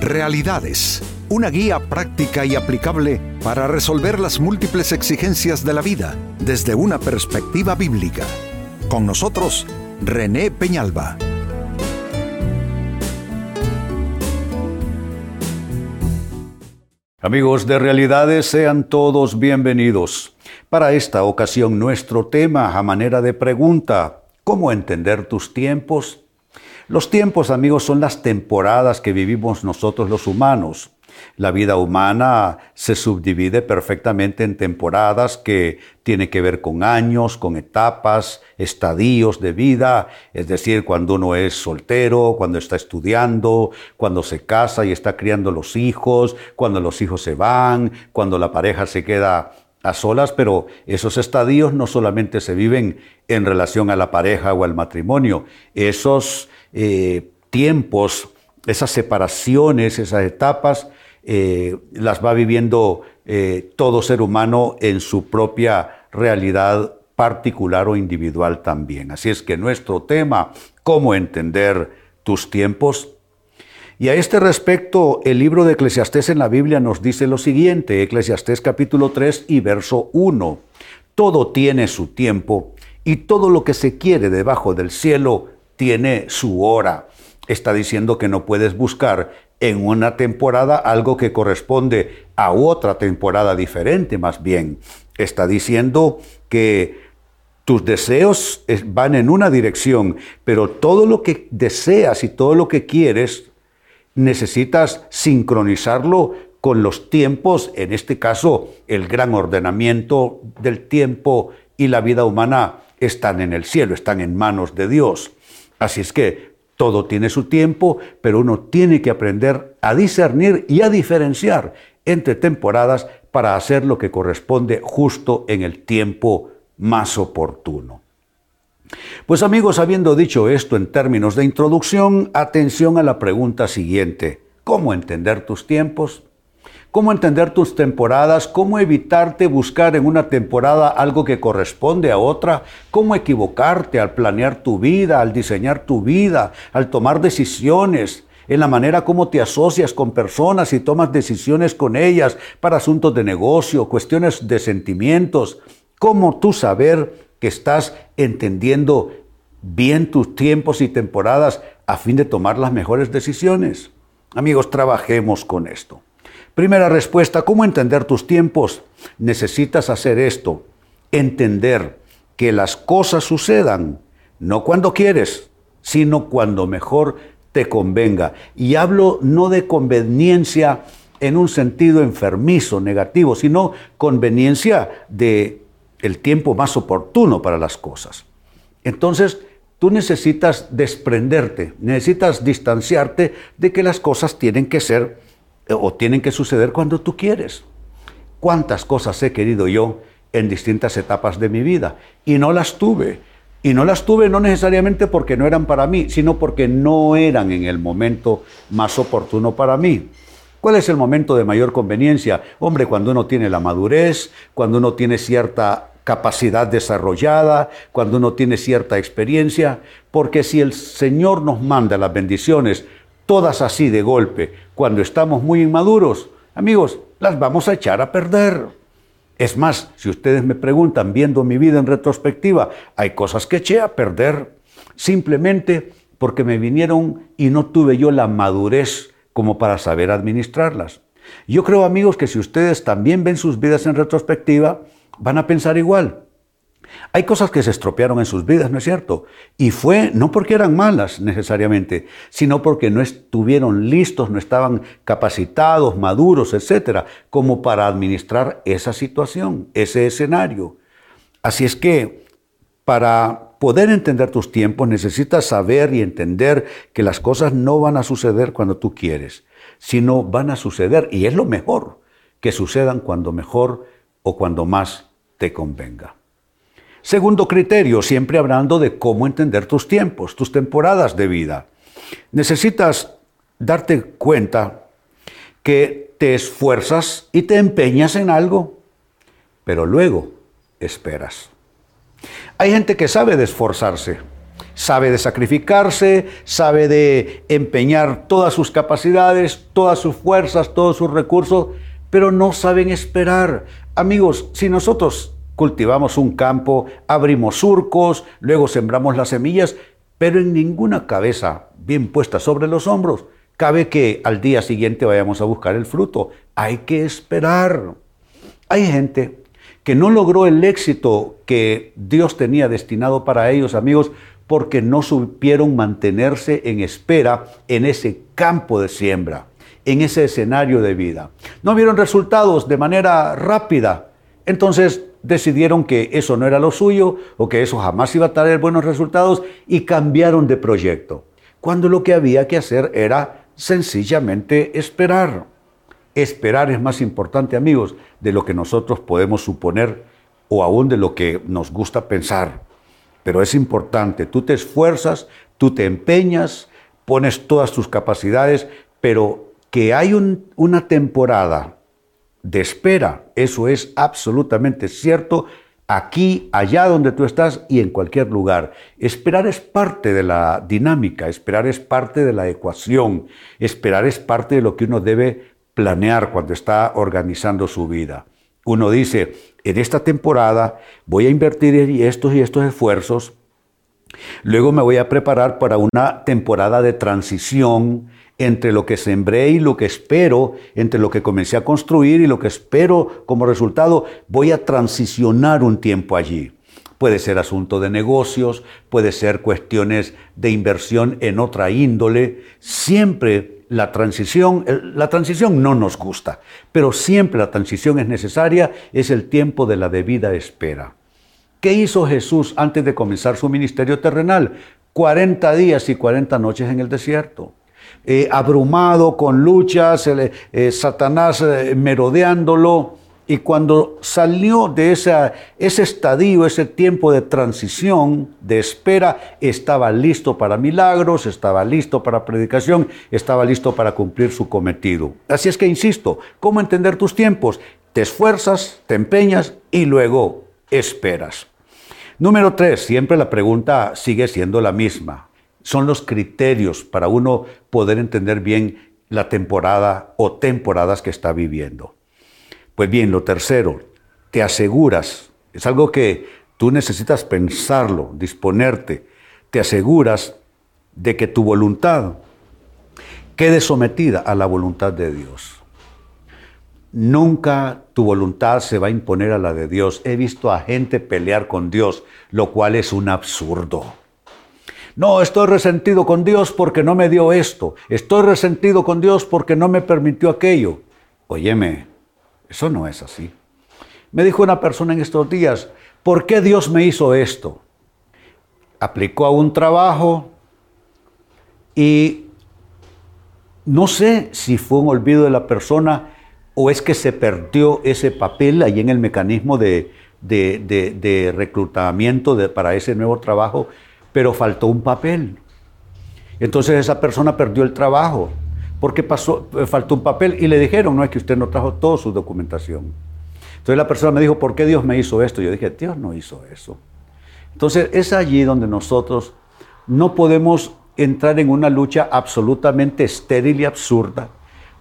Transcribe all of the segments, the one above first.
Realidades, una guía práctica y aplicable para resolver las múltiples exigencias de la vida desde una perspectiva bíblica. Con nosotros, René Peñalba. Amigos de Realidades, sean todos bienvenidos. Para esta ocasión nuestro tema a manera de pregunta, ¿cómo entender tus tiempos? Los tiempos, amigos, son las temporadas que vivimos nosotros los humanos. La vida humana se subdivide perfectamente en temporadas que tiene que ver con años, con etapas, estadios de vida, es decir, cuando uno es soltero, cuando está estudiando, cuando se casa y está criando los hijos, cuando los hijos se van, cuando la pareja se queda a solas, pero esos estadios no solamente se viven en relación a la pareja o al matrimonio, esos eh, tiempos, esas separaciones, esas etapas, eh, las va viviendo eh, todo ser humano en su propia realidad particular o individual también. Así es que nuestro tema, cómo entender tus tiempos. Y a este respecto, el libro de Eclesiastés en la Biblia nos dice lo siguiente, Eclesiastés capítulo 3 y verso 1. Todo tiene su tiempo y todo lo que se quiere debajo del cielo tiene su hora. Está diciendo que no puedes buscar en una temporada algo que corresponde a otra temporada diferente, más bien. Está diciendo que tus deseos van en una dirección, pero todo lo que deseas y todo lo que quieres, necesitas sincronizarlo con los tiempos, en este caso el gran ordenamiento del tiempo y la vida humana están en el cielo, están en manos de Dios. Así es que todo tiene su tiempo, pero uno tiene que aprender a discernir y a diferenciar entre temporadas para hacer lo que corresponde justo en el tiempo más oportuno. Pues amigos, habiendo dicho esto en términos de introducción, atención a la pregunta siguiente. ¿Cómo entender tus tiempos? cómo entender tus temporadas, cómo evitarte buscar en una temporada algo que corresponde a otra, cómo equivocarte al planear tu vida, al diseñar tu vida, al tomar decisiones, en la manera como te asocias con personas y tomas decisiones con ellas para asuntos de negocio, cuestiones de sentimientos, cómo tú saber que estás entendiendo bien tus tiempos y temporadas a fin de tomar las mejores decisiones. Amigos, trabajemos con esto. Primera respuesta, ¿cómo entender tus tiempos? Necesitas hacer esto, entender que las cosas sucedan, no cuando quieres, sino cuando mejor te convenga. Y hablo no de conveniencia en un sentido enfermizo, negativo, sino conveniencia de el tiempo más oportuno para las cosas. Entonces, tú necesitas desprenderte, necesitas distanciarte de que las cosas tienen que ser o tienen que suceder cuando tú quieres. ¿Cuántas cosas he querido yo en distintas etapas de mi vida? Y no las tuve. Y no las tuve no necesariamente porque no eran para mí, sino porque no eran en el momento más oportuno para mí. ¿Cuál es el momento de mayor conveniencia? Hombre, cuando uno tiene la madurez, cuando uno tiene cierta capacidad desarrollada, cuando uno tiene cierta experiencia, porque si el Señor nos manda las bendiciones todas así de golpe, cuando estamos muy inmaduros, amigos, las vamos a echar a perder. Es más, si ustedes me preguntan, viendo mi vida en retrospectiva, hay cosas que eché a perder simplemente porque me vinieron y no tuve yo la madurez como para saber administrarlas. Yo creo, amigos, que si ustedes también ven sus vidas en retrospectiva, van a pensar igual. Hay cosas que se estropearon en sus vidas, ¿no es cierto? Y fue no porque eran malas necesariamente, sino porque no estuvieron listos, no estaban capacitados, maduros, etcétera, como para administrar esa situación, ese escenario. Así es que para poder entender tus tiempos necesitas saber y entender que las cosas no van a suceder cuando tú quieres, sino van a suceder, y es lo mejor, que sucedan cuando mejor o cuando más te convenga. Segundo criterio, siempre hablando de cómo entender tus tiempos, tus temporadas de vida. Necesitas darte cuenta que te esfuerzas y te empeñas en algo, pero luego esperas. Hay gente que sabe de esforzarse, sabe de sacrificarse, sabe de empeñar todas sus capacidades, todas sus fuerzas, todos sus recursos, pero no saben esperar. Amigos, si nosotros cultivamos un campo, abrimos surcos, luego sembramos las semillas, pero en ninguna cabeza bien puesta sobre los hombros cabe que al día siguiente vayamos a buscar el fruto. Hay que esperar. Hay gente que no logró el éxito que Dios tenía destinado para ellos, amigos, porque no supieron mantenerse en espera en ese campo de siembra, en ese escenario de vida. No vieron resultados de manera rápida. Entonces decidieron que eso no era lo suyo o que eso jamás iba a traer buenos resultados y cambiaron de proyecto. Cuando lo que había que hacer era sencillamente esperar. Esperar es más importante, amigos, de lo que nosotros podemos suponer o aún de lo que nos gusta pensar. Pero es importante, tú te esfuerzas, tú te empeñas, pones todas tus capacidades, pero que hay una temporada de espera, eso es absolutamente cierto, aquí, allá donde tú estás y en cualquier lugar. Esperar es parte de la dinámica, esperar es parte de la ecuación, esperar es parte de lo que uno debe planear cuando está organizando su vida. Uno dice, en esta temporada voy a invertir estos y estos esfuerzos, luego me voy a preparar para una temporada de transición entre lo que sembré y lo que espero, entre lo que comencé a construir y lo que espero como resultado, voy a transicionar un tiempo allí. Puede ser asunto de negocios, puede ser cuestiones de inversión en otra índole. Siempre la transición, la transición no nos gusta, pero siempre la transición es necesaria, es el tiempo de la debida espera. ¿Qué hizo Jesús antes de comenzar su ministerio terrenal? 40 días y 40 noches en el desierto. Eh, abrumado con luchas, eh, Satanás eh, merodeándolo, y cuando salió de ese estadio, ese tiempo de transición, de espera, estaba listo para milagros, estaba listo para predicación, estaba listo para cumplir su cometido. Así es que insisto, ¿cómo entender tus tiempos? Te esfuerzas, te empeñas y luego esperas. Número tres, siempre la pregunta sigue siendo la misma. Son los criterios para uno poder entender bien la temporada o temporadas que está viviendo. Pues bien, lo tercero, te aseguras, es algo que tú necesitas pensarlo, disponerte, te aseguras de que tu voluntad quede sometida a la voluntad de Dios. Nunca tu voluntad se va a imponer a la de Dios. He visto a gente pelear con Dios, lo cual es un absurdo. No, estoy resentido con Dios porque no me dio esto. Estoy resentido con Dios porque no me permitió aquello. Óyeme, eso no es así. Me dijo una persona en estos días, ¿por qué Dios me hizo esto? Aplicó a un trabajo y no sé si fue un olvido de la persona o es que se perdió ese papel ahí en el mecanismo de, reclutamiento para ese nuevo trabajo, pero faltó un papel. Entonces esa persona perdió el trabajo porque pasó, eh, faltó un papel y le dijeron, no es que usted no trajo toda su documentación. Entonces la persona me dijo, ¿por qué Dios me hizo esto? Yo dije, Dios no hizo eso. Entonces es allí donde nosotros no podemos entrar en una lucha absolutamente estéril y absurda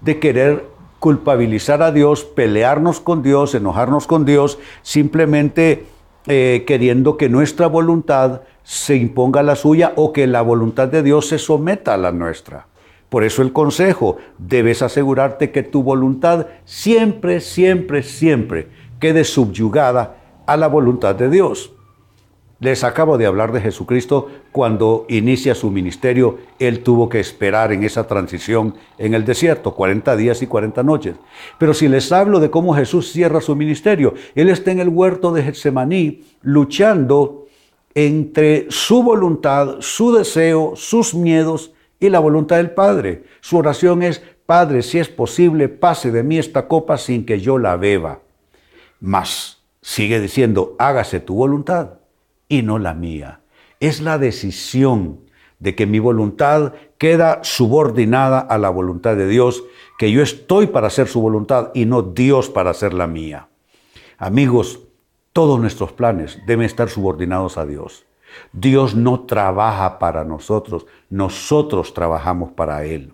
de querer culpabilizar a Dios, pelearnos con Dios, enojarnos con Dios, simplemente eh, queriendo que nuestra voluntad se imponga a la suya o que la voluntad de Dios se someta a la nuestra. Por eso el consejo, debes asegurarte que tu voluntad siempre, siempre, siempre quede subyugada a la voluntad de Dios. Les acabo de hablar de Jesucristo cuando inicia su ministerio, él tuvo que esperar en esa transición en el desierto, 40 días y 40 noches. Pero si les hablo de cómo Jesús cierra su ministerio, él está en el huerto de Getsemaní luchando entre su voluntad, su deseo, sus miedos y la voluntad del Padre. Su oración es, Padre, si es posible, pase de mí esta copa sin que yo la beba. Mas sigue diciendo, hágase tu voluntad y no la mía. Es la decisión de que mi voluntad queda subordinada a la voluntad de Dios, que yo estoy para hacer su voluntad y no Dios para hacer la mía. Amigos, todos nuestros planes deben estar subordinados a Dios. Dios no trabaja para nosotros, nosotros trabajamos para Él.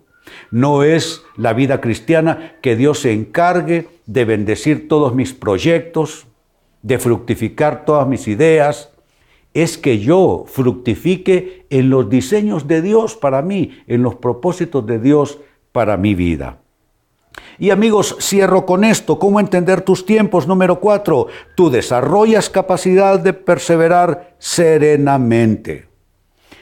No es la vida cristiana que Dios se encargue de bendecir todos mis proyectos, de fructificar todas mis ideas. Es que yo fructifique en los diseños de Dios para mí, en los propósitos de Dios para mi vida. Y amigos, cierro con esto. ¿Cómo entender tus tiempos? Número cuatro, tú desarrollas capacidad de perseverar serenamente.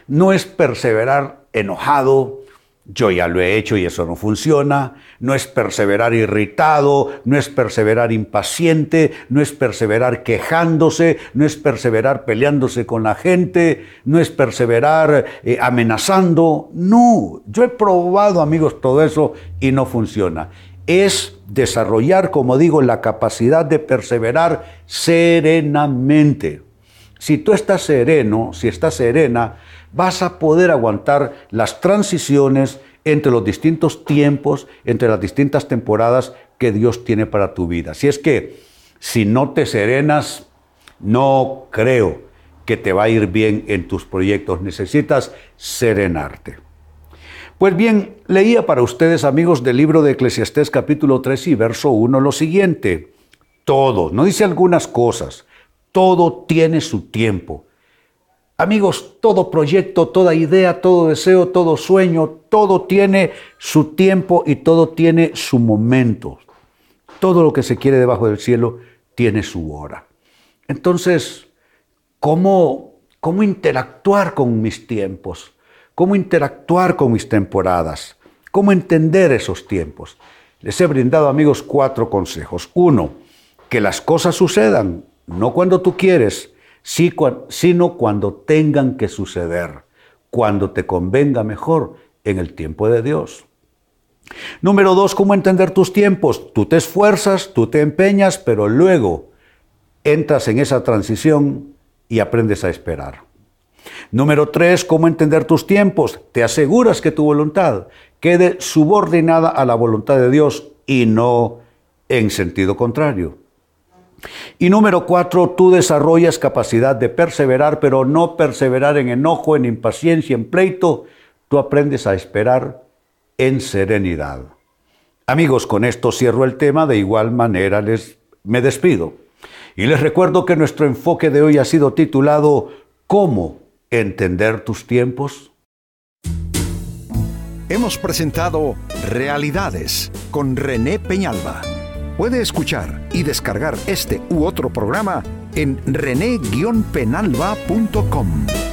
No es perseverar enojado, yo ya lo he hecho y eso no funciona. No es perseverar irritado, no es perseverar impaciente, no es perseverar quejándose, no es perseverar peleándose con la gente, no es perseverar eh, amenazando. No, yo he probado amigos todo eso y no funciona. Es desarrollar, como digo, la capacidad de perseverar serenamente. Si tú estás sereno, si estás serena, vas a poder aguantar las transiciones entre los distintos tiempos, entre las distintas temporadas que Dios tiene para tu vida. Si es que si no te serenas, no creo que te va a ir bien en tus proyectos. Necesitas serenarte. Pues bien, leía para ustedes, amigos, del libro de Eclesiastés capítulo 3 y verso 1 lo siguiente. Todo, no dice algunas cosas, todo tiene su tiempo Amigos, todo proyecto, toda idea, todo deseo, todo sueño, todo tiene su tiempo y todo tiene su momento. Todo lo que se quiere debajo del cielo tiene su hora. Entonces, ¿cómo, cómo interactuar con mis tiempos? ¿Cómo interactuar con mis temporadas? ¿Cómo entender esos tiempos? Les he brindado, amigos, cuatro consejos. Uno, que las cosas sucedan, no cuando tú quieres, sino cuando tengan que suceder, cuando te convenga mejor en el tiempo de Dios. Número dos, ¿cómo entender tus tiempos? Tú te esfuerzas, tú te empeñas, pero luego entras en esa transición y aprendes a esperar. Número tres, ¿cómo entender tus tiempos? Te aseguras que tu voluntad quede subordinada a la voluntad de Dios y no en sentido contrario. Y número cuatro, tú desarrollas capacidad de perseverar, pero no perseverar en enojo, en impaciencia, en pleito. Tú aprendes a esperar en serenidad. Amigos, con esto cierro el tema, de igual manera les me despido. Y les recuerdo que nuestro enfoque de hoy ha sido titulado ¿Cómo entender tus tiempos? Hemos presentado Realidades con René Peñalba. Puede escuchar y descargar este u otro programa en rene-penalba.com.